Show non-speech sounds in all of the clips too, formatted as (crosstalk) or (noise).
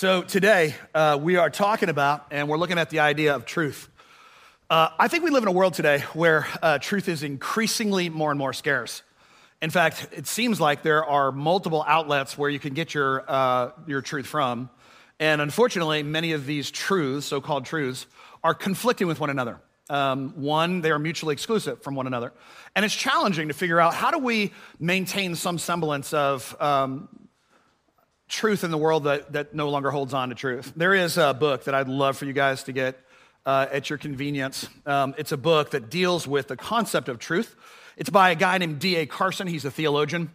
So today uh, we are talking about, and we're looking at the idea of truth. Uh, I think we live in a world today where uh, truth is increasingly more and more scarce. In fact, it seems like there are multiple outlets where you can get your, uh, your truth from. And unfortunately, many of these truths, so called truths, are conflicting with one another. Um, one, they are mutually exclusive from one another. And it's challenging to figure out how do we maintain some semblance of um, truth in the world that, that no longer holds on to truth. There is a book that I'd love for you guys to get uh, at your convenience. Um, it's a book that deals with the concept of truth. It's by a guy named D.A. Carson, he's a theologian.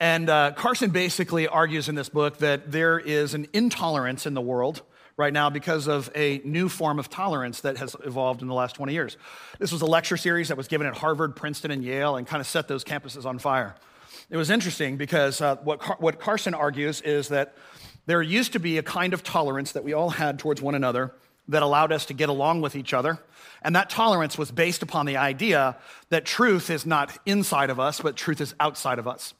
And uh, Carson basically argues in this book that there is an intolerance in the world right now because of a new form of tolerance that has evolved in the last 20 years. This was a lecture series that was given at Harvard, Princeton, and Yale and kind of set those campuses on fire. It was interesting because uh, what, Car- what Carson argues is that there used to be a kind of tolerance that we all had towards one another that allowed us to get along with each other. And that tolerance was based upon the idea that truth is not inside of us, but truth is outside of us.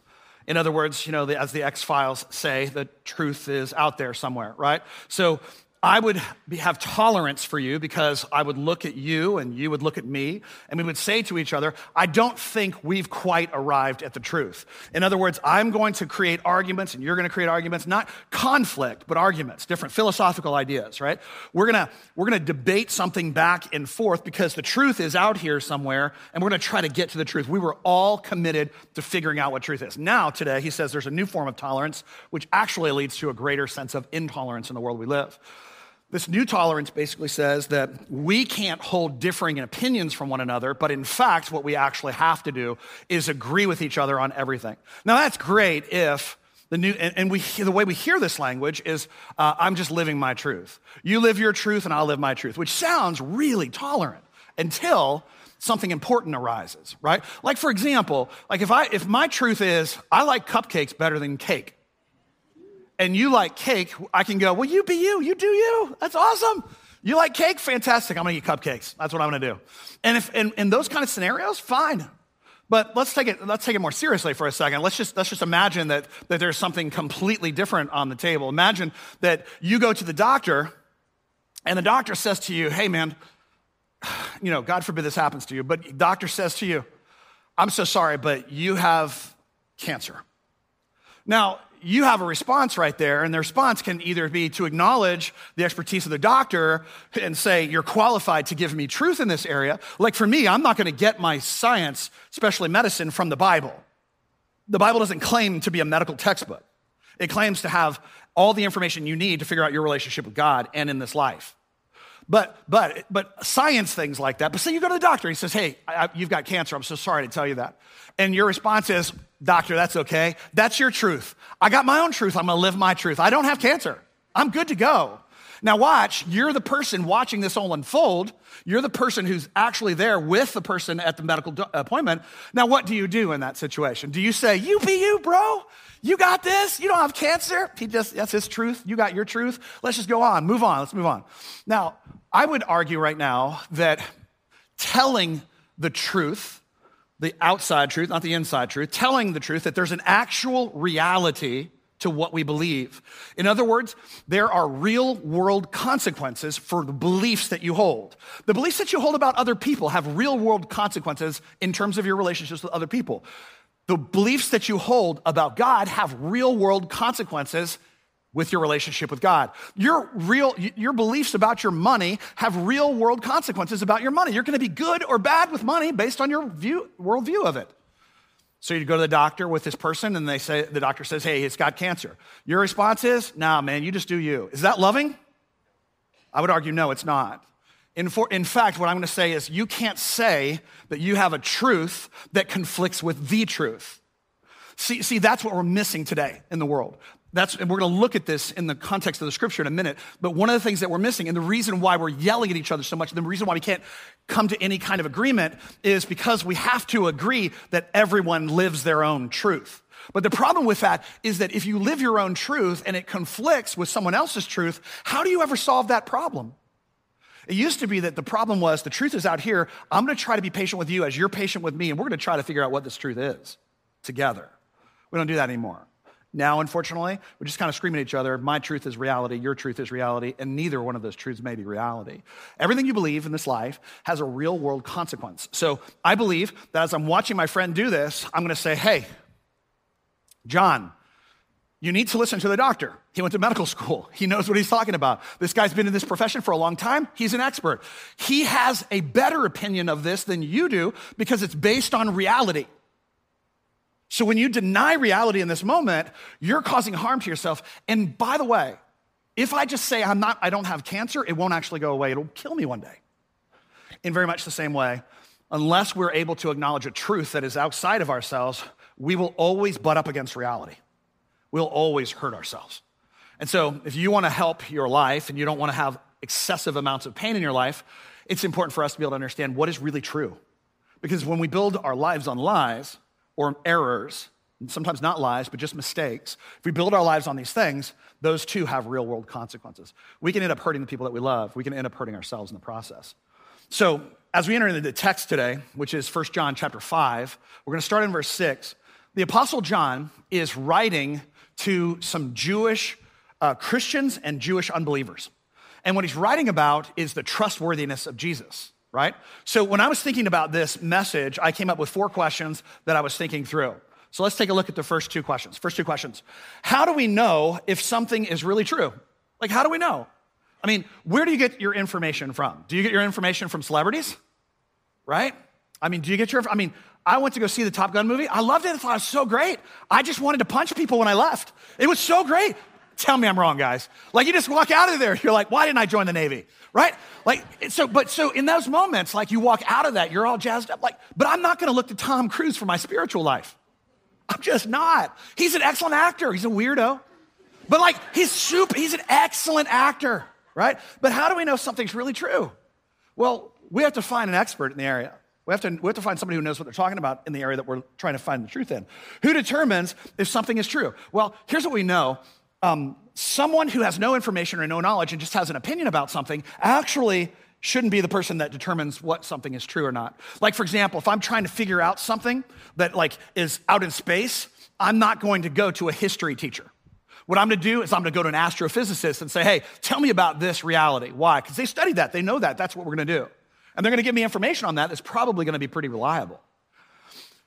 In other words, you know, as the X Files say, the truth is out there somewhere, right? So I would be, have tolerance for you because I would look at you and you would look at me and we would say to each other, I don't think we've quite arrived at the truth. In other words, I'm going to create arguments and you're going to create arguments, not conflict, but arguments, different philosophical ideas, right? We're going to, we're going to debate something back and forth because the truth is out here somewhere and we're going to try to get to the truth. We were all committed to figuring out what truth is. Now, today, he says there's a new form of tolerance, which actually leads to a greater sense of intolerance in the world we live. This new tolerance basically says that we can't hold differing opinions from one another, but in fact, what we actually have to do is agree with each other on everything. Now, that's great if the new, and, we, the way we hear this language is, uh, I'm just living my truth. You live your truth and I'll live my truth, which sounds really tolerant until something important arises, right? Like, for example, like if I, if my truth is, I like cupcakes better than cake and you like cake, I can go, well, you be you, you do you. That's awesome. You like cake? Fantastic. I'm gonna eat cupcakes. That's what I'm gonna do. And if in, in those kind of scenarios, fine. But let's take it, let's take it more seriously for a second. Let's just, let's just imagine that, that there's something completely different on the table. Imagine that you go to the doctor and the doctor says to you, hey man, you know, God forbid this happens to you, but doctor says to you, I'm so sorry, but you have cancer. Now, you have a response right there, and the response can either be to acknowledge the expertise of the doctor and say, You're qualified to give me truth in this area. Like for me, I'm not going to get my science, especially medicine, from the Bible. The Bible doesn't claim to be a medical textbook, it claims to have all the information you need to figure out your relationship with God and in this life. But, but, but science things like that. But say you go to the doctor, he says, Hey, I, you've got cancer. I'm so sorry to tell you that. And your response is, Doctor, that's okay. That's your truth. I got my own truth. I'm to live my truth. I don't have cancer. I'm good to go. Now, watch, you're the person watching this all unfold. You're the person who's actually there with the person at the medical do- appointment. Now, what do you do in that situation? Do you say, You be you, bro? You got this? You don't have cancer? He just, that's his truth. You got your truth. Let's just go on. Move on. Let's move on. Now, I would argue right now that telling the truth the outside truth, not the inside truth, telling the truth that there's an actual reality to what we believe. In other words, there are real world consequences for the beliefs that you hold. The beliefs that you hold about other people have real world consequences in terms of your relationships with other people. The beliefs that you hold about God have real world consequences with your relationship with God. Your real your beliefs about your money have real world consequences about your money. You're going to be good or bad with money based on your view worldview of it. So you go to the doctor with this person and they say the doctor says, "Hey, it's got cancer." Your response is, "Nah, man, you just do you." Is that loving? I would argue no, it's not. In, for, in fact, what I'm going to say is you can't say that you have a truth that conflicts with the truth. See, see, that's what we're missing today in the world. That's, and we're going to look at this in the context of the scripture in a minute. But one of the things that we're missing, and the reason why we're yelling at each other so much, and the reason why we can't come to any kind of agreement is because we have to agree that everyone lives their own truth. But the problem with that is that if you live your own truth and it conflicts with someone else's truth, how do you ever solve that problem? It used to be that the problem was the truth is out here. I'm going to try to be patient with you as you're patient with me, and we're going to try to figure out what this truth is together. We don't do that anymore. Now, unfortunately, we're just kind of screaming at each other my truth is reality, your truth is reality, and neither one of those truths may be reality. Everything you believe in this life has a real world consequence. So I believe that as I'm watching my friend do this, I'm going to say, hey, John, you need to listen to the doctor. He went to medical school. He knows what he's talking about. This guy's been in this profession for a long time. He's an expert. He has a better opinion of this than you do because it's based on reality. So when you deny reality in this moment, you're causing harm to yourself. And by the way, if I just say I'm not I don't have cancer, it won't actually go away. It'll kill me one day. In very much the same way, unless we're able to acknowledge a truth that is outside of ourselves, we will always butt up against reality we'll always hurt ourselves. And so, if you want to help your life and you don't want to have excessive amounts of pain in your life, it's important for us to be able to understand what is really true. Because when we build our lives on lies or errors, sometimes not lies, but just mistakes, if we build our lives on these things, those too have real world consequences. We can end up hurting the people that we love, we can end up hurting ourselves in the process. So, as we enter into the text today, which is 1 John chapter 5, we're going to start in verse 6. The Apostle John is writing to some Jewish uh, Christians and Jewish unbelievers. And what he's writing about is the trustworthiness of Jesus, right? So when I was thinking about this message, I came up with four questions that I was thinking through. So let's take a look at the first two questions. First two questions How do we know if something is really true? Like, how do we know? I mean, where do you get your information from? Do you get your information from celebrities? Right? I mean, do you get your, I mean, I went to go see the Top Gun movie. I loved it. I thought it was so great. I just wanted to punch people when I left. It was so great. Tell me I'm wrong, guys. Like you just walk out of there, (laughs) you're like, why didn't I join the Navy? Right? Like, so, but so in those moments, like you walk out of that, you're all jazzed up. Like, but I'm not gonna look to Tom Cruise for my spiritual life. I'm just not. He's an excellent actor. He's a weirdo. But like, he's super, he's an excellent actor, right? But how do we know something's really true? Well, we have to find an expert in the area. We have, to, we have to find somebody who knows what they're talking about in the area that we're trying to find the truth in. Who determines if something is true? Well, here's what we know. Um, someone who has no information or no knowledge and just has an opinion about something actually shouldn't be the person that determines what something is true or not. Like, for example, if I'm trying to figure out something that like is out in space, I'm not going to go to a history teacher. What I'm gonna do is I'm gonna go to an astrophysicist and say, hey, tell me about this reality. Why? Because they studied that, they know that, that's what we're gonna do. And they're going to give me information on that that's probably going to be pretty reliable.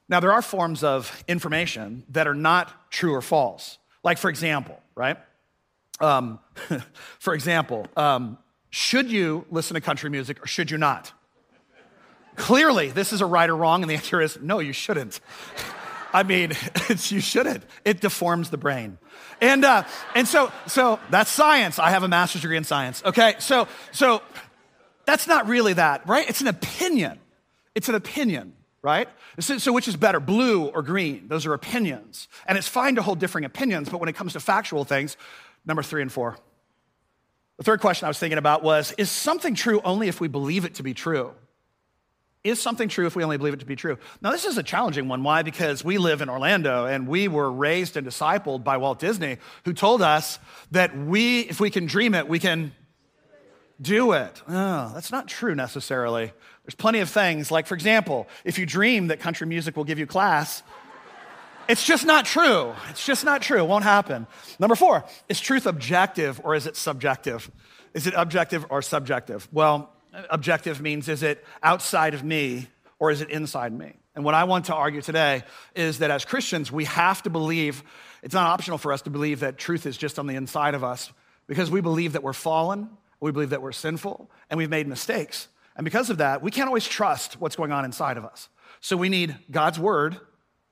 Now, there are forms of information that are not true or false. Like, for example, right? Um, (laughs) for example, um, should you listen to country music or should you not? Clearly, this is a right or wrong, and the answer is no, you shouldn't. (laughs) I mean, (laughs) you shouldn't. It deforms the brain. And, uh, and so, so that's science. I have a master's degree in science. Okay, so, so that's not really that, right? It's an opinion. It's an opinion, right? So, which is better, blue or green? Those are opinions. And it's fine to hold differing opinions, but when it comes to factual things, number three and four. The third question I was thinking about was Is something true only if we believe it to be true? Is something true if we only believe it to be true? Now, this is a challenging one. Why? Because we live in Orlando and we were raised and discipled by Walt Disney, who told us that we, if we can dream it, we can do it. Oh, that's not true necessarily. There's plenty of things, like, for example, if you dream that country music will give you class, it's just not true. It's just not true. It won't happen. Number four, is truth objective or is it subjective? Is it objective or subjective? Well, objective means is it outside of me or is it inside me? And what I want to argue today is that as Christians, we have to believe, it's not optional for us to believe that truth is just on the inside of us because we believe that we're fallen we believe that we're sinful and we've made mistakes. And because of that, we can't always trust what's going on inside of us. So we need God's word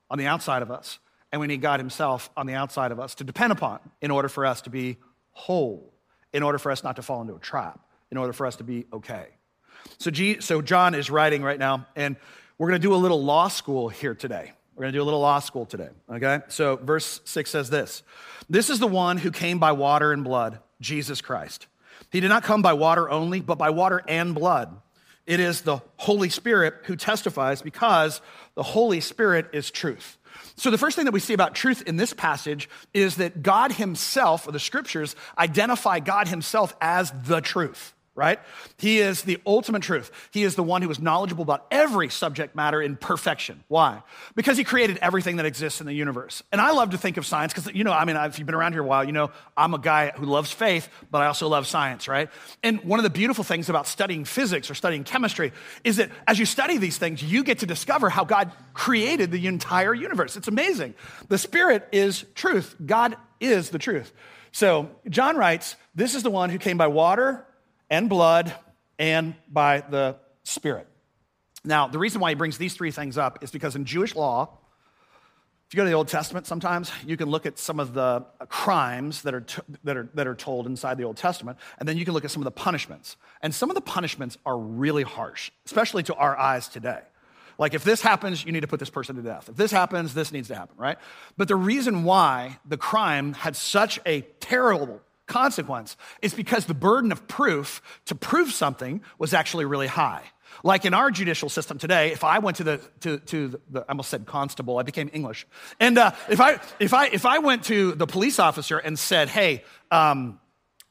on the outside of us, and we need God Himself on the outside of us to depend upon in order for us to be whole, in order for us not to fall into a trap, in order for us to be okay. So, G, so John is writing right now, and we're going to do a little law school here today. We're going to do a little law school today, okay? So, verse 6 says this This is the one who came by water and blood, Jesus Christ. He did not come by water only, but by water and blood. It is the Holy Spirit who testifies because the Holy Spirit is truth. So, the first thing that we see about truth in this passage is that God Himself, or the scriptures, identify God Himself as the truth. Right? He is the ultimate truth. He is the one who is knowledgeable about every subject matter in perfection. Why? Because he created everything that exists in the universe. And I love to think of science because, you know, I mean, if you've been around here a while, you know, I'm a guy who loves faith, but I also love science, right? And one of the beautiful things about studying physics or studying chemistry is that as you study these things, you get to discover how God created the entire universe. It's amazing. The Spirit is truth, God is the truth. So John writes, This is the one who came by water and blood and by the Spirit. Now, the reason why he brings these three things up is because in Jewish law, if you go to the Old Testament, sometimes you can look at some of the crimes that are, t- that, are, that are told inside the Old Testament, and then you can look at some of the punishments. And some of the punishments are really harsh, especially to our eyes today. Like, if this happens, you need to put this person to death. If this happens, this needs to happen, right? But the reason why the crime had such a terrible consequence is because the burden of proof to prove something was actually really high. Like in our judicial system today, if I went to the to, to the, I almost said constable, I became English, and uh, if I if I if I went to the police officer and said, "Hey," um,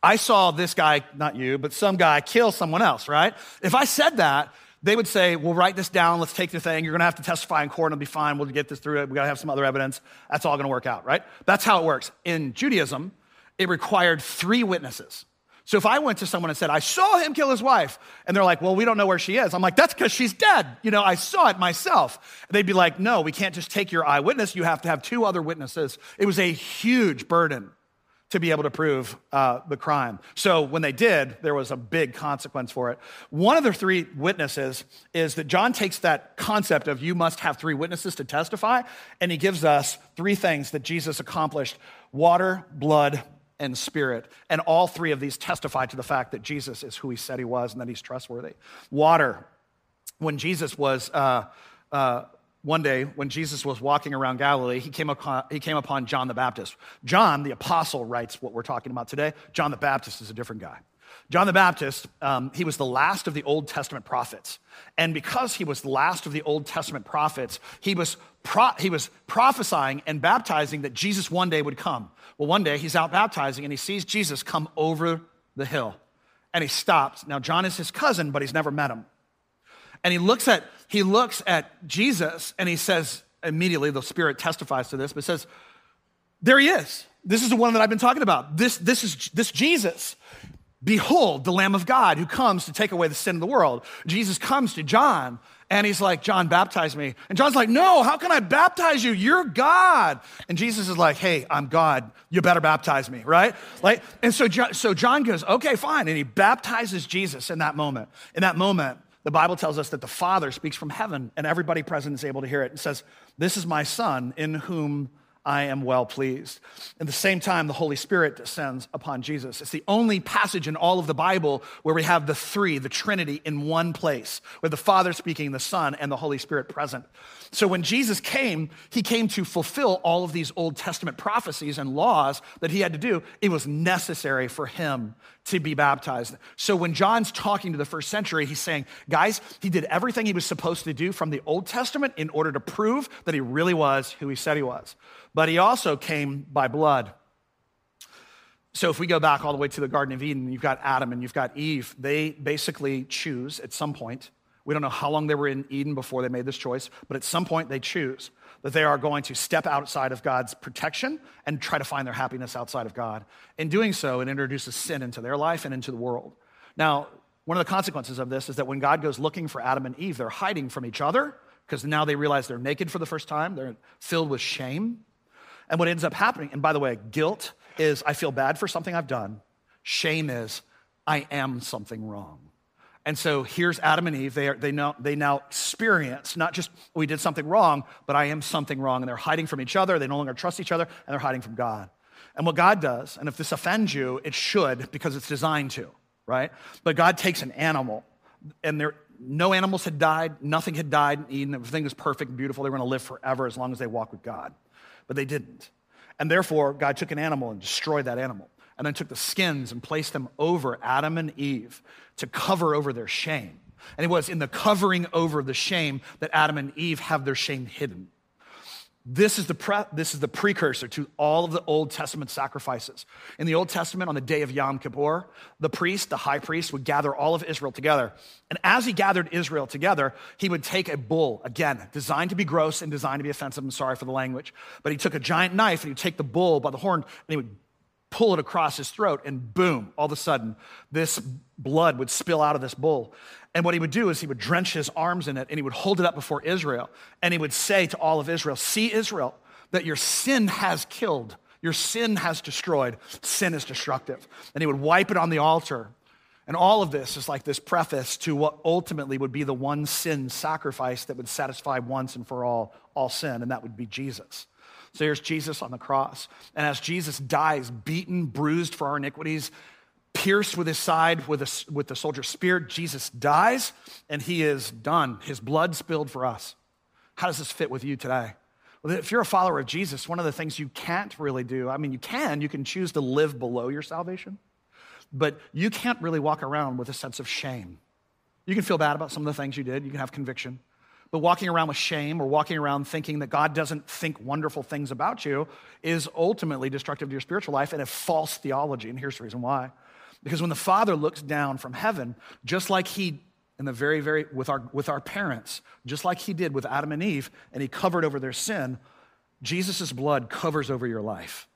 I saw this guy, not you, but some guy kill someone else, right? If I said that, they would say, We'll write this down. Let's take the thing. You're going to have to testify in court and it'll be fine. We'll get this through it. We got to have some other evidence. That's all going to work out, right? That's how it works. In Judaism, it required three witnesses. So if I went to someone and said, I saw him kill his wife, and they're like, well, we don't know where she is. I'm like, that's because she's dead. You know, I saw it myself. They'd be like, no, we can't just take your eyewitness. You have to have two other witnesses. It was a huge burden to be able to prove uh, the crime. So when they did, there was a big consequence for it. One of the three witnesses is that John takes that concept of you must have three witnesses to testify, and he gives us three things that Jesus accomplished water, blood, and spirit. And all three of these testify to the fact that Jesus is who he said he was and that he's trustworthy. Water, when Jesus was, uh, uh, one day when Jesus was walking around Galilee, he came, upon, he came upon John the Baptist. John, the apostle, writes what we're talking about today. John the Baptist is a different guy. John the Baptist, um, he was the last of the Old Testament prophets. And because he was the last of the Old Testament prophets, he was, pro- he was prophesying and baptizing that Jesus one day would come. Well, one day he's out baptizing and he sees Jesus come over the hill and he stops. Now, John is his cousin, but he's never met him. And he looks at, he looks at Jesus and he says, immediately, the Spirit testifies to this, but says, There he is. This is the one that I've been talking about. This, this is this Jesus. Behold, the Lamb of God who comes to take away the sin of the world. Jesus comes to John and he's like, John, baptize me. And John's like, No, how can I baptize you? You're God. And Jesus is like, Hey, I'm God. You better baptize me, right? Like, and so, so John goes, Okay, fine. And he baptizes Jesus in that moment. In that moment, the Bible tells us that the Father speaks from heaven and everybody present is able to hear it and says, This is my Son in whom I am well pleased. At the same time, the Holy Spirit descends upon Jesus. It's the only passage in all of the Bible where we have the three, the Trinity, in one place, with the Father speaking, the Son, and the Holy Spirit present. So when Jesus came, he came to fulfill all of these Old Testament prophecies and laws that he had to do. It was necessary for him to be baptized. So when John's talking to the first century, he's saying, guys, he did everything he was supposed to do from the Old Testament in order to prove that he really was who he said he was. But he also came by blood. So if we go back all the way to the Garden of Eden, you've got Adam and you've got Eve. They basically choose at some point. We don't know how long they were in Eden before they made this choice, but at some point they choose that they are going to step outside of God's protection and try to find their happiness outside of God. In doing so, it introduces sin into their life and into the world. Now, one of the consequences of this is that when God goes looking for Adam and Eve, they're hiding from each other because now they realize they're naked for the first time. They're filled with shame. And what ends up happening, and by the way, guilt is I feel bad for something I've done. Shame is I am something wrong. And so here's Adam and Eve. They, are, they, now, they now experience not just oh, we did something wrong, but I am something wrong. And they're hiding from each other. They no longer trust each other, and they're hiding from God. And what God does, and if this offends you, it should because it's designed to, right? But God takes an animal, and there, no animals had died, nothing had died in Eden. Everything was perfect and beautiful. They were going to live forever as long as they walk with God. But they didn't. And therefore, God took an animal and destroyed that animal and then took the skins and placed them over Adam and Eve to cover over their shame. And it was in the covering over the shame that Adam and Eve have their shame hidden. This is, the pre- this is the precursor to all of the Old Testament sacrifices. In the Old Testament, on the day of Yom Kippur, the priest, the high priest, would gather all of Israel together. And as he gathered Israel together, he would take a bull, again, designed to be gross and designed to be offensive. I'm sorry for the language. But he took a giant knife and he'd take the bull by the horn and he would pull it across his throat, and boom, all of a sudden, this blood would spill out of this bull. And what he would do is he would drench his arms in it and he would hold it up before Israel. And he would say to all of Israel, See, Israel, that your sin has killed, your sin has destroyed, sin is destructive. And he would wipe it on the altar. And all of this is like this preface to what ultimately would be the one sin sacrifice that would satisfy once and for all all sin, and that would be Jesus. So here's Jesus on the cross. And as Jesus dies, beaten, bruised for our iniquities, pierced with his side with, a, with the soldier's spear, Jesus dies and he is done. His blood spilled for us. How does this fit with you today? Well, if you're a follower of Jesus, one of the things you can't really do, I mean, you can, you can choose to live below your salvation, but you can't really walk around with a sense of shame. You can feel bad about some of the things you did, you can have conviction, but walking around with shame or walking around thinking that God doesn't think wonderful things about you is ultimately destructive to your spiritual life and a false theology. And here's the reason why. Because when the Father looks down from heaven, just like he in the very, very, with our, with our parents, just like he did with Adam and Eve, and he covered over their sin, Jesus' blood covers over your life.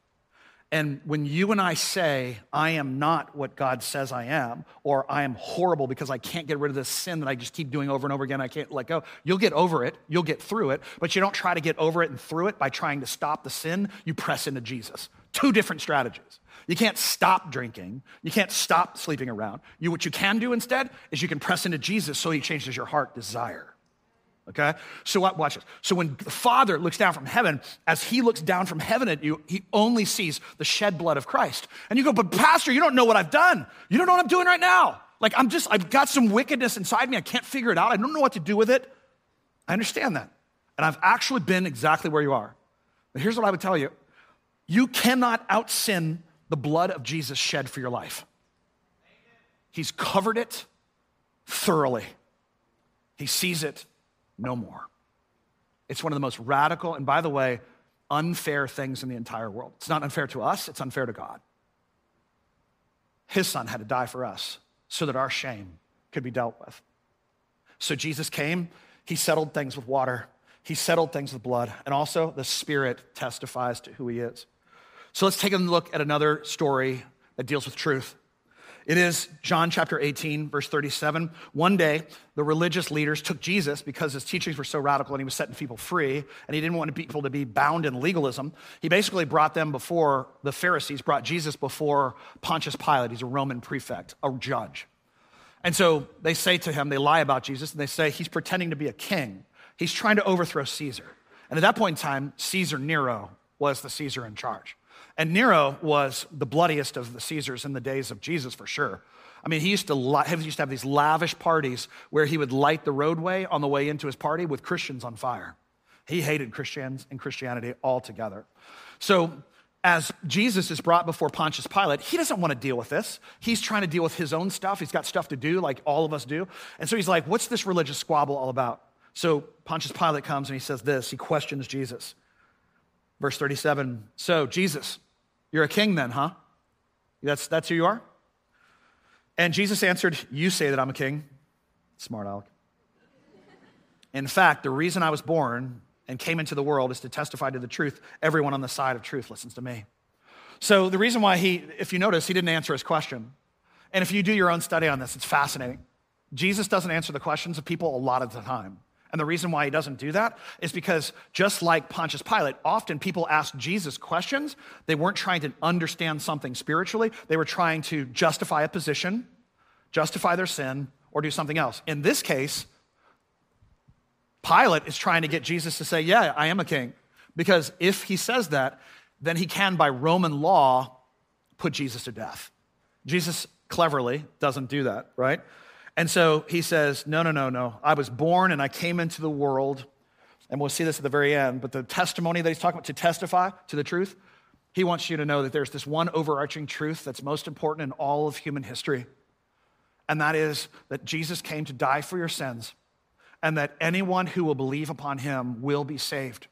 And when you and I say, I am not what God says I am, or I am horrible because I can't get rid of this sin that I just keep doing over and over again, I can't let go, you'll get over it, you'll get through it, but you don't try to get over it and through it by trying to stop the sin, you press into Jesus. Two different strategies. You can't stop drinking, you can't stop sleeping around. You, what you can do instead is you can press into Jesus so he changes your heart desire. Okay? So watch this. So when the Father looks down from heaven, as he looks down from heaven at you, he only sees the shed blood of Christ. And you go, but Pastor, you don't know what I've done. You don't know what I'm doing right now. Like I'm just, I've got some wickedness inside me. I can't figure it out. I don't know what to do with it. I understand that. And I've actually been exactly where you are. But here's what I would tell you. You cannot out sin the blood of Jesus shed for your life. He's covered it thoroughly. He sees it no more. It's one of the most radical, and by the way, unfair things in the entire world. It's not unfair to us, it's unfair to God. His son had to die for us so that our shame could be dealt with. So Jesus came, he settled things with water, he settled things with blood, and also the Spirit testifies to who he is. So let's take a look at another story that deals with truth. It is John chapter 18, verse 37. One day, the religious leaders took Jesus because his teachings were so radical and he was setting people free, and he didn't want people to be bound in legalism. He basically brought them before the Pharisees, brought Jesus before Pontius Pilate. He's a Roman prefect, a judge. And so they say to him, they lie about Jesus, and they say he's pretending to be a king. He's trying to overthrow Caesar. And at that point in time, Caesar Nero was the Caesar in charge. And Nero was the bloodiest of the Caesars in the days of Jesus, for sure. I mean, he used to, he used to have these lavish parties where he would light the roadway on the way into his party with Christians on fire. He hated Christians and Christianity altogether. So, as Jesus is brought before Pontius Pilate, he doesn't want to deal with this. He's trying to deal with his own stuff. He's got stuff to do, like all of us do. And so he's like, What's this religious squabble all about? So Pontius Pilate comes and he says this. He questions Jesus. Verse 37 So, Jesus, you're a king then, huh? That's, that's who you are? And Jesus answered, You say that I'm a king. Smart Alec. In fact, the reason I was born and came into the world is to testify to the truth. Everyone on the side of truth listens to me. So, the reason why he, if you notice, he didn't answer his question. And if you do your own study on this, it's fascinating. Jesus doesn't answer the questions of people a lot of the time. And the reason why he doesn't do that is because just like Pontius Pilate, often people ask Jesus questions. They weren't trying to understand something spiritually, they were trying to justify a position, justify their sin, or do something else. In this case, Pilate is trying to get Jesus to say, Yeah, I am a king. Because if he says that, then he can, by Roman law, put Jesus to death. Jesus cleverly doesn't do that, right? And so he says, No, no, no, no. I was born and I came into the world. And we'll see this at the very end. But the testimony that he's talking about to testify to the truth, he wants you to know that there's this one overarching truth that's most important in all of human history. And that is that Jesus came to die for your sins and that anyone who will believe upon him will be saved.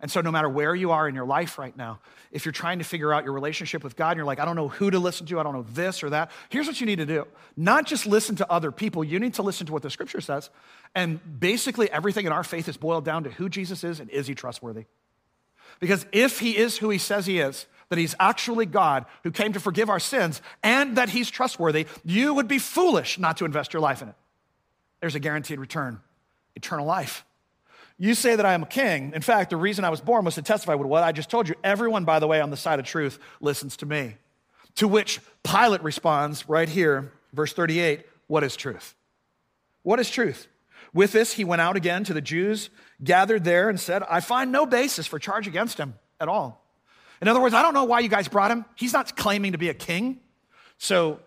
And so, no matter where you are in your life right now, if you're trying to figure out your relationship with God and you're like, I don't know who to listen to, I don't know this or that, here's what you need to do. Not just listen to other people, you need to listen to what the scripture says. And basically, everything in our faith is boiled down to who Jesus is and is he trustworthy? Because if he is who he says he is, that he's actually God who came to forgive our sins and that he's trustworthy, you would be foolish not to invest your life in it. There's a guaranteed return eternal life. You say that I am a king. In fact, the reason I was born was to testify with what I just told you. Everyone, by the way, on the side of truth listens to me. To which Pilate responds right here, verse 38 What is truth? What is truth? With this, he went out again to the Jews gathered there and said, I find no basis for charge against him at all. In other words, I don't know why you guys brought him. He's not claiming to be a king. So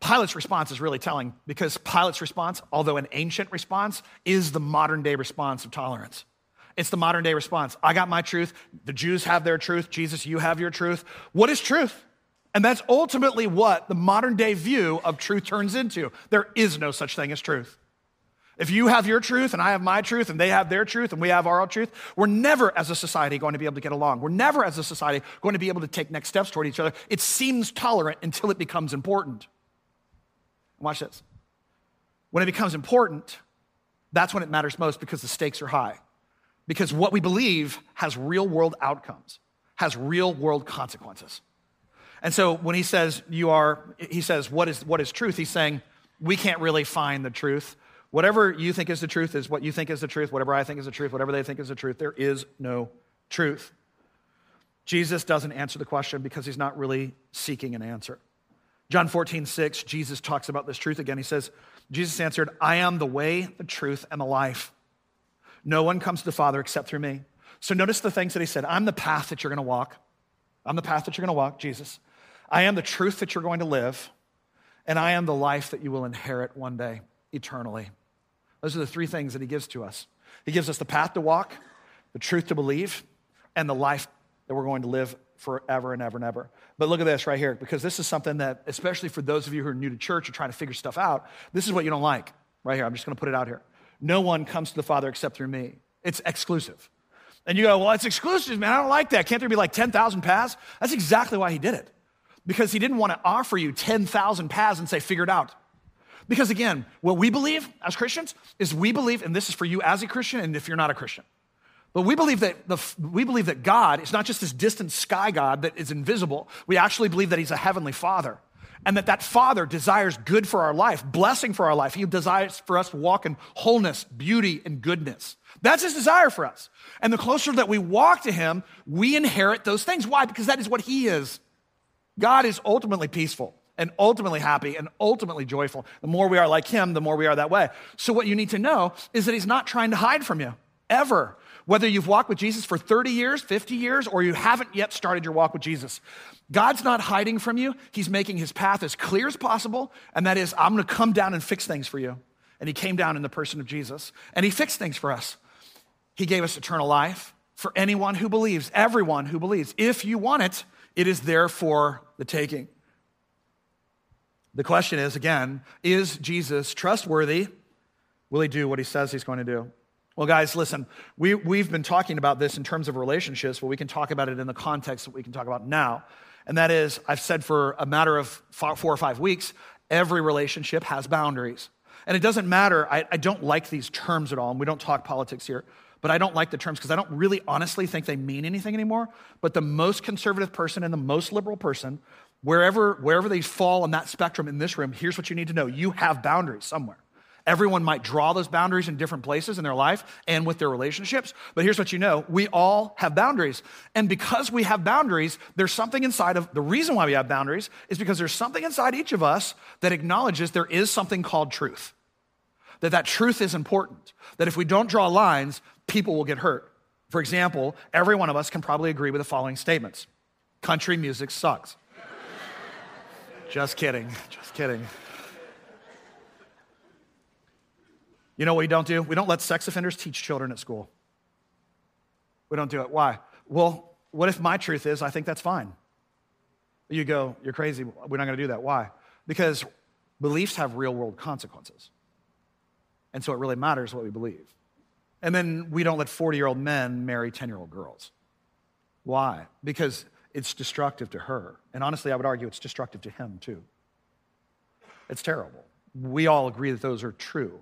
Pilate's response is really telling because Pilate's response, although an ancient response, is the modern day response of tolerance. It's the modern day response. I got my truth. The Jews have their truth. Jesus, you have your truth. What is truth? And that's ultimately what the modern day view of truth turns into. There is no such thing as truth. If you have your truth and I have my truth and they have their truth and we have our truth, we're never as a society going to be able to get along. We're never as a society going to be able to take next steps toward each other. It seems tolerant until it becomes important. Watch this. When it becomes important, that's when it matters most because the stakes are high. Because what we believe has real world outcomes, has real world consequences. And so when he says you are, he says, what is, what is truth? He's saying, we can't really find the truth. Whatever you think is the truth is what you think is the truth. Whatever I think is the truth, whatever they think is the truth, there is no truth. Jesus doesn't answer the question because he's not really seeking an answer. John 14, 6, Jesus talks about this truth again. He says, Jesus answered, I am the way, the truth, and the life. No one comes to the Father except through me. So notice the things that he said I'm the path that you're going to walk. I'm the path that you're going to walk, Jesus. I am the truth that you're going to live. And I am the life that you will inherit one day eternally. Those are the three things that he gives to us. He gives us the path to walk, the truth to believe, and the life that we're going to live forever and ever and ever. But look at this right here, because this is something that, especially for those of you who are new to church or trying to figure stuff out, this is what you don't like. Right here, I'm just going to put it out here. No one comes to the Father except through me. It's exclusive. And you go, well, it's exclusive, man. I don't like that. Can't there be like 10,000 paths? That's exactly why he did it. Because he didn't want to offer you 10,000 paths and say, figure it out. Because again, what we believe as Christians is we believe, and this is for you as a Christian and if you're not a Christian, but we believe that the, we believe that God is not just this distant sky God that is invisible. We actually believe that He's a heavenly Father, and that that Father desires good for our life, blessing for our life. He desires for us to walk in wholeness, beauty, and goodness. That's His desire for us. And the closer that we walk to Him, we inherit those things. Why? Because that is what He is. God is ultimately peaceful and ultimately happy and ultimately joyful. The more we are like him, the more we are that way. So, what you need to know is that he's not trying to hide from you, ever. Whether you've walked with Jesus for 30 years, 50 years, or you haven't yet started your walk with Jesus, God's not hiding from you. He's making his path as clear as possible, and that is, I'm gonna come down and fix things for you. And he came down in the person of Jesus, and he fixed things for us. He gave us eternal life for anyone who believes, everyone who believes. If you want it, it is there for the taking. The question is again, is Jesus trustworthy? Will he do what he says he's going to do? Well, guys, listen, we, we've been talking about this in terms of relationships, but we can talk about it in the context that we can talk about now. And that is, I've said for a matter of four or five weeks, every relationship has boundaries. And it doesn't matter, I, I don't like these terms at all, and we don't talk politics here, but I don't like the terms because I don't really honestly think they mean anything anymore. But the most conservative person and the most liberal person, wherever, wherever they fall on that spectrum in this room, here's what you need to know you have boundaries somewhere. Everyone might draw those boundaries in different places in their life and with their relationships. But here's what you know we all have boundaries. And because we have boundaries, there's something inside of the reason why we have boundaries is because there's something inside each of us that acknowledges there is something called truth. That that truth is important. That if we don't draw lines, people will get hurt. For example, every one of us can probably agree with the following statements country music sucks. (laughs) just kidding. (laughs) Just kidding. You know what we don't do? We don't let sex offenders teach children at school. We don't do it. Why? Well, what if my truth is I think that's fine? You go, you're crazy. We're not going to do that. Why? Because beliefs have real world consequences. And so it really matters what we believe. And then we don't let 40 year old men marry 10 year old girls. Why? Because it's destructive to her. And honestly, I would argue it's destructive to him too. It's terrible. We all agree that those are true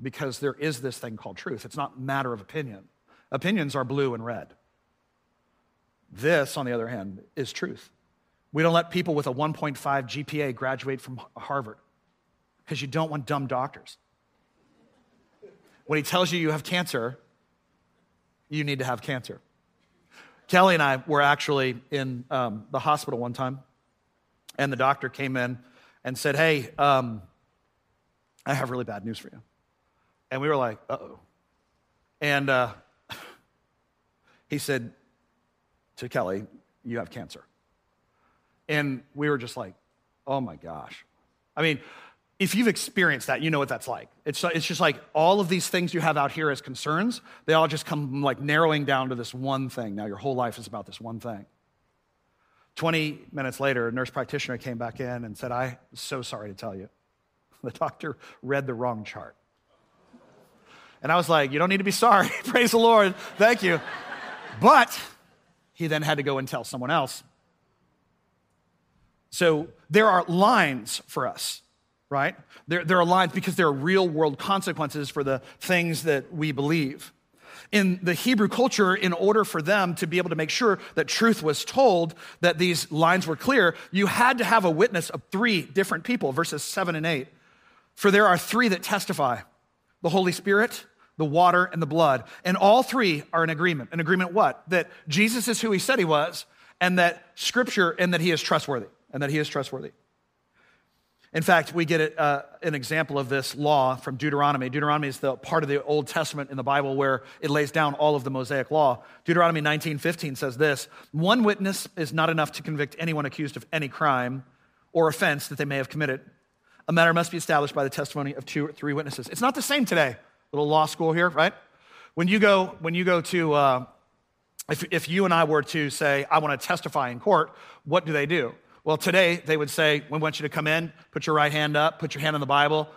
because there is this thing called truth. It's not matter of opinion. Opinions are blue and red. This, on the other hand, is truth. We don't let people with a 1.5 GPA graduate from Harvard because you don't want dumb doctors. When he tells you you have cancer, you need to have cancer. Kelly and I were actually in um, the hospital one time, and the doctor came in and said, Hey, um, I have really bad news for you. And we were like, oh. And uh, (laughs) he said to Kelly, You have cancer. And we were just like, Oh my gosh. I mean, if you've experienced that, you know what that's like. It's, it's just like all of these things you have out here as concerns, they all just come like narrowing down to this one thing. Now your whole life is about this one thing. 20 minutes later, a nurse practitioner came back in and said, I'm so sorry to tell you. (laughs) The doctor read the wrong chart. And I was like, You don't need to be sorry. (laughs) Praise the Lord. Thank you. But he then had to go and tell someone else. So there are lines for us right? There, there are lines because there are real world consequences for the things that we believe. In the Hebrew culture, in order for them to be able to make sure that truth was told, that these lines were clear, you had to have a witness of three different people, verses seven and eight. For there are three that testify the Holy Spirit, the water, and the blood. And all three are in agreement. An agreement what? That Jesus is who he said he was, and that scripture, and that he is trustworthy, and that he is trustworthy. In fact, we get uh, an example of this law from Deuteronomy. Deuteronomy is the part of the Old Testament in the Bible where it lays down all of the Mosaic law. Deuteronomy 19:15 says this: "One witness is not enough to convict anyone accused of any crime or offense that they may have committed. A matter must be established by the testimony of two or three witnesses." It's not the same today. Little law school here, right? When you go, when you go to, uh, if, if you and I were to say, "I want to testify in court," what do they do? Well, today they would say, We want you to come in, put your right hand up, put your hand on the Bible.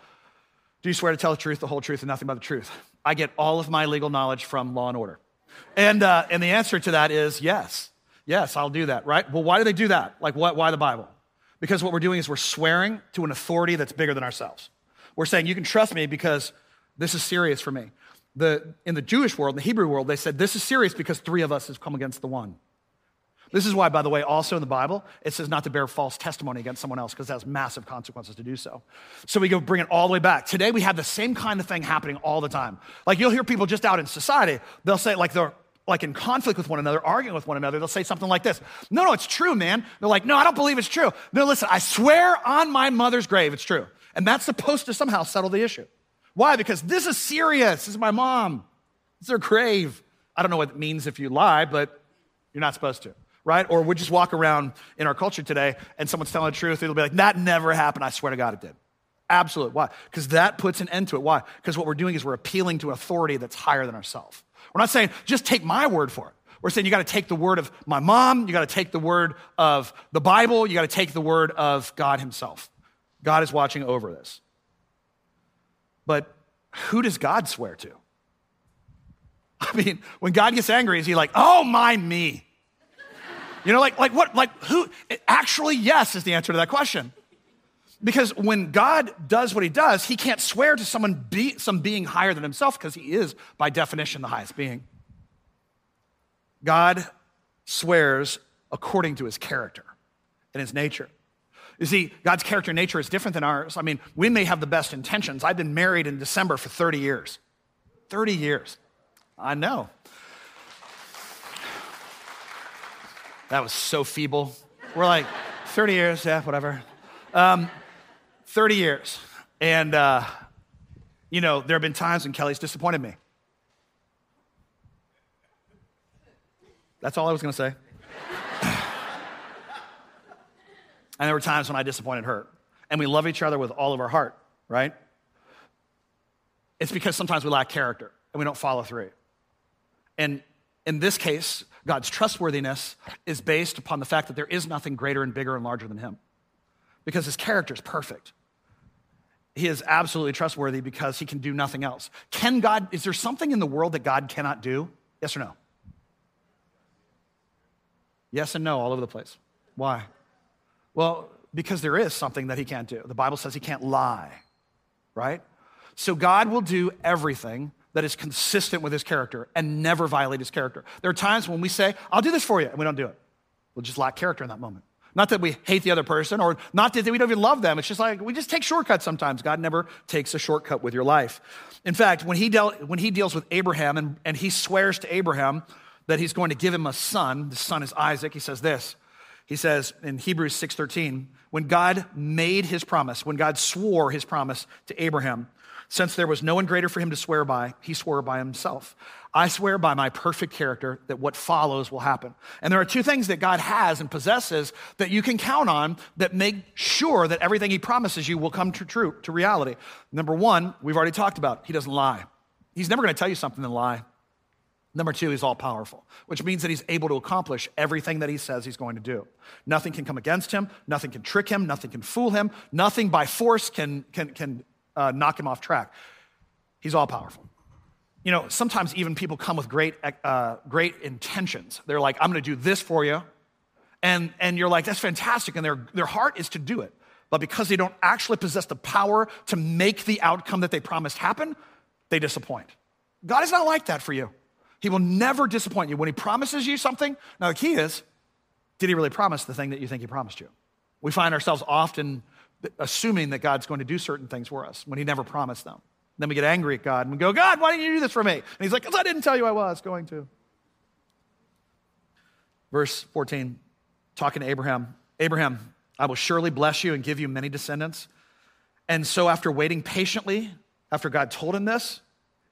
Do you swear to tell the truth, the whole truth, and nothing but the truth? I get all of my legal knowledge from law and order. And, uh, and the answer to that is yes. Yes, I'll do that, right? Well, why do they do that? Like, what, why the Bible? Because what we're doing is we're swearing to an authority that's bigger than ourselves. We're saying, You can trust me because this is serious for me. The, in the Jewish world, in the Hebrew world, they said, This is serious because three of us have come against the one. This is why, by the way, also in the Bible, it says not to bear false testimony against someone else because it has massive consequences to do so. So we go bring it all the way back. Today we have the same kind of thing happening all the time. Like you'll hear people just out in society, they'll say like they're like in conflict with one another, arguing with one another, they'll say something like this. No, no, it's true, man. They're like, no, I don't believe it's true. No, listen, I swear on my mother's grave it's true. And that's supposed to somehow settle the issue. Why? Because this is serious. This is my mom. It's her grave. I don't know what it means if you lie, but you're not supposed to right? Or we just walk around in our culture today and someone's telling the truth, it'll be like, that never happened. I swear to God it did. Absolute. Why? Because that puts an end to it. Why? Because what we're doing is we're appealing to authority that's higher than ourselves. We're not saying, just take my word for it. We're saying you got to take the word of my mom, you got to take the word of the Bible, you got to take the word of God Himself. God is watching over this. But who does God swear to? (laughs) I mean, when God gets angry, is he like, oh, my me? You know, like, like what, like who? Actually, yes is the answer to that question. Because when God does what he does, he can't swear to someone be, some being higher than himself because he is, by definition, the highest being. God swears according to his character and his nature. You see, God's character and nature is different than ours. I mean, we may have the best intentions. I've been married in December for 30 years. 30 years. I know. That was so feeble. We're like, 30 years, yeah, whatever. Um, 30 years. And, uh, you know, there have been times when Kelly's disappointed me. That's all I was going to say. and there were times when I disappointed her. And we love each other with all of our heart, right? It's because sometimes we lack character and we don't follow through. And in this case, God's trustworthiness is based upon the fact that there is nothing greater and bigger and larger than Him because His character is perfect. he is absolutely trustworthy because he can do nothing else. Can God, is there something in the world that God cannot do? Yes or no? Yes and no all over the place. Why? Well, because there is something that he can't do. The Bible says he can't lie, right? So God will do everything that is consistent with his character and never violate his character. There are times when we say, I'll do this for you, and we don't do it. We'll just lack character in that moment. Not that we hate the other person or not that we don't even love them. It's just like we just take shortcuts sometimes. God never takes a shortcut with your life. In fact, when he, dealt, when he deals with Abraham and, and he swears to Abraham that he's going to give him a son, the son is Isaac, he says this. He says in Hebrews 6:13, when God made his promise, when God swore his promise to Abraham, since there was no one greater for him to swear by, he swore by himself. I swear by my perfect character that what follows will happen. And there are two things that God has and possesses that you can count on that make sure that everything he promises you will come to true, to reality. Number one, we've already talked about, he doesn't lie. He's never going to tell you something and lie. Number two, he's all powerful, which means that he's able to accomplish everything that he says he's going to do. Nothing can come against him, nothing can trick him, nothing can fool him, nothing by force can, can, can uh, knock him off track. He's all powerful you know, sometimes even people come with great, uh, great intentions. They're like, I'm going to do this for you. And, and you're like, that's fantastic. And their, their heart is to do it. But because they don't actually possess the power to make the outcome that they promised happen, they disappoint. God is not like that for you. He will never disappoint you. When He promises you something, now the key is, did He really promise the thing that you think He promised you? We find ourselves often assuming that God's going to do certain things for us when He never promised them. Then we get angry at God and we go, God, why didn't you do this for me? And he's like, because I didn't tell you I was going to. Verse 14, talking to Abraham Abraham, I will surely bless you and give you many descendants. And so, after waiting patiently, after God told him this,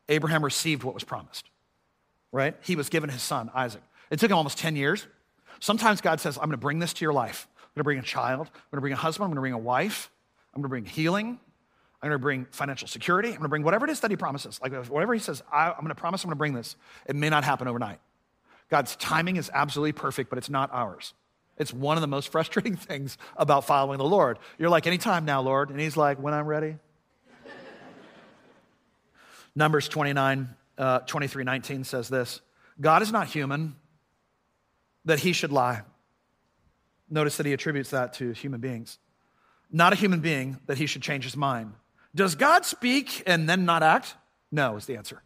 Abraham received what was promised, right? He was given his son, Isaac. It took him almost 10 years. Sometimes God says, I'm going to bring this to your life. I'm going to bring a child. I'm going to bring a husband. I'm going to bring a wife. I'm going to bring healing. I'm going to bring financial security. I'm going to bring whatever it is that he promises. Like whatever he says, I, am going to promise I'm going to bring this. It may not happen overnight. God's timing is absolutely perfect, but it's not ours. It's one of the most (laughs) frustrating things about following the Lord. You're like, anytime now, Lord. And he's like, when I'm ready. (laughs) Numbers 29, uh, 23, 19 says this God is not human that he should lie. Notice that he attributes that to human beings. Not a human being that he should change his mind. Does God speak and then not act? No, is the answer.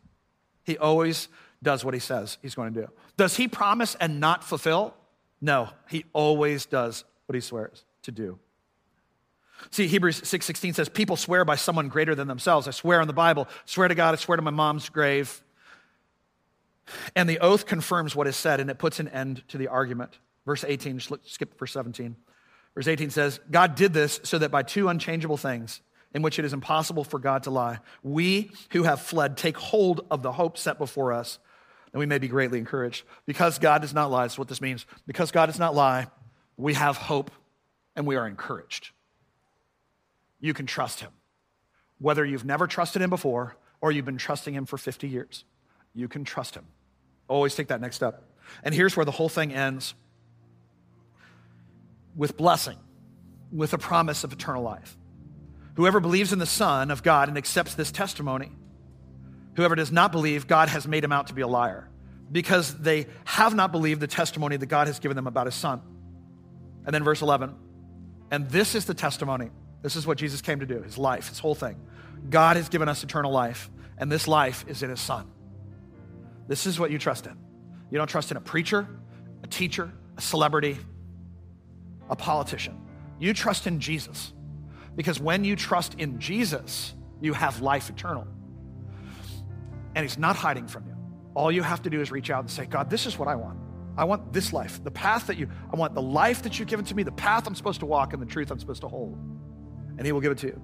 He always does what he says he's going to do. Does he promise and not fulfill? No, he always does what he swears to do. See, Hebrews 6:16 says people swear by someone greater than themselves. I swear on the Bible, swear to God, I swear to my mom's grave. And the oath confirms what is said and it puts an end to the argument. Verse 18, just skip verse 17. Verse 18 says, God did this so that by two unchangeable things, in which it is impossible for God to lie. We who have fled take hold of the hope set before us, and we may be greatly encouraged. Because God does not lie, that's what this means. Because God does not lie, we have hope and we are encouraged. You can trust Him. Whether you've never trusted Him before or you've been trusting Him for 50 years, you can trust Him. Always take that next step. And here's where the whole thing ends with blessing, with a promise of eternal life. Whoever believes in the Son of God and accepts this testimony, whoever does not believe, God has made him out to be a liar because they have not believed the testimony that God has given them about his Son. And then verse 11, and this is the testimony. This is what Jesus came to do, his life, his whole thing. God has given us eternal life, and this life is in his Son. This is what you trust in. You don't trust in a preacher, a teacher, a celebrity, a politician. You trust in Jesus. Because when you trust in Jesus, you have life eternal. And He's not hiding from you. All you have to do is reach out and say, God, this is what I want. I want this life, the path that you, I want the life that you've given to me, the path I'm supposed to walk, and the truth I'm supposed to hold. And He will give it to you.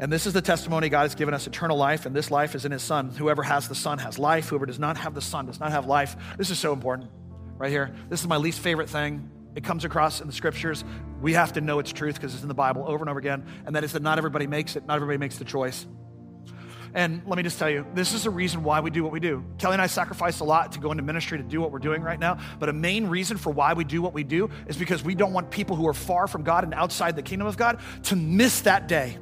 And this is the testimony God has given us eternal life, and this life is in His Son. Whoever has the Son has life. Whoever does not have the Son does not have life. This is so important right here. This is my least favorite thing it comes across in the scriptures. We have to know its truth because it's in the Bible over and over again. And that is that not everybody makes it, not everybody makes the choice. And let me just tell you, this is the reason why we do what we do. Kelly and I sacrifice a lot to go into ministry to do what we're doing right now. But a main reason for why we do what we do is because we don't want people who are far from God and outside the kingdom of God to miss that day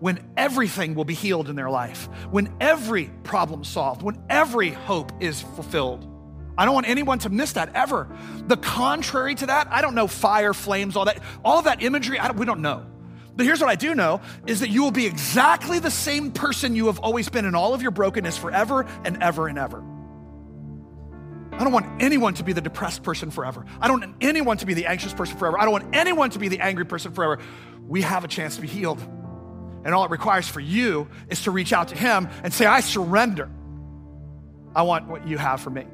when everything will be healed in their life, when every problem solved, when every hope is fulfilled. I don't want anyone to miss that ever. The contrary to that, I don't know fire, flames, all that, all that imagery, don't, we don't know. But here's what I do know is that you will be exactly the same person you have always been in all of your brokenness forever and ever and ever. I don't want anyone to be the depressed person forever. I don't want anyone to be the anxious person forever. I don't want anyone to be the angry person forever. We have a chance to be healed. And all it requires for you is to reach out to Him and say, I surrender. I want what you have for me.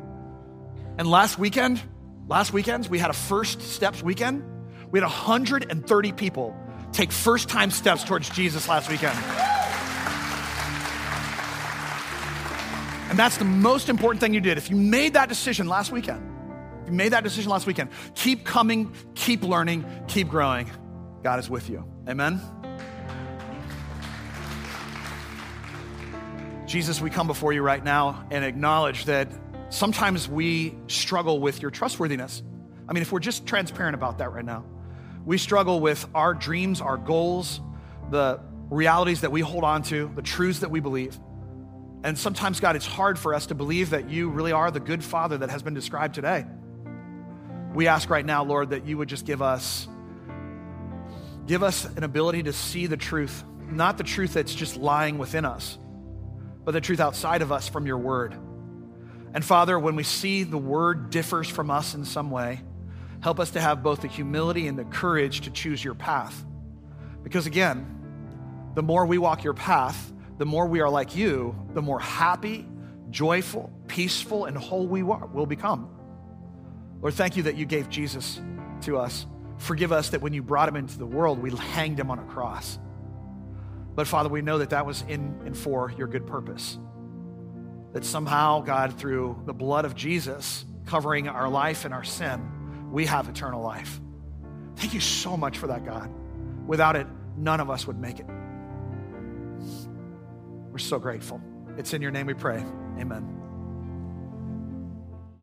And last weekend, last weekend, we had a first steps weekend. We had 130 people take first time steps towards Jesus last weekend. And that's the most important thing you did. If you made that decision last weekend, you made that decision last weekend, keep coming, keep learning, keep growing. God is with you. Amen. Jesus, we come before you right now and acknowledge that sometimes we struggle with your trustworthiness. I mean, if we're just transparent about that right now, we struggle with our dreams, our goals, the realities that we hold on to, the truths that we believe. And sometimes, God, it's hard for us to believe that you really are the good father that has been described today. We ask right now, Lord, that you would just give us give us an ability to see the truth, not the truth that's just lying within us, but the truth outside of us from your word. And Father, when we see the word differs from us in some way, help us to have both the humility and the courage to choose your path. Because again, the more we walk your path, the more we are like you, the more happy, joyful, peaceful, and whole we will become. Lord, thank you that you gave Jesus to us. Forgive us that when you brought him into the world, we hanged him on a cross. But Father, we know that that was in and for your good purpose. That somehow, God, through the blood of Jesus covering our life and our sin, we have eternal life. Thank you so much for that, God. Without it, none of us would make it. We're so grateful. It's in your name we pray. Amen.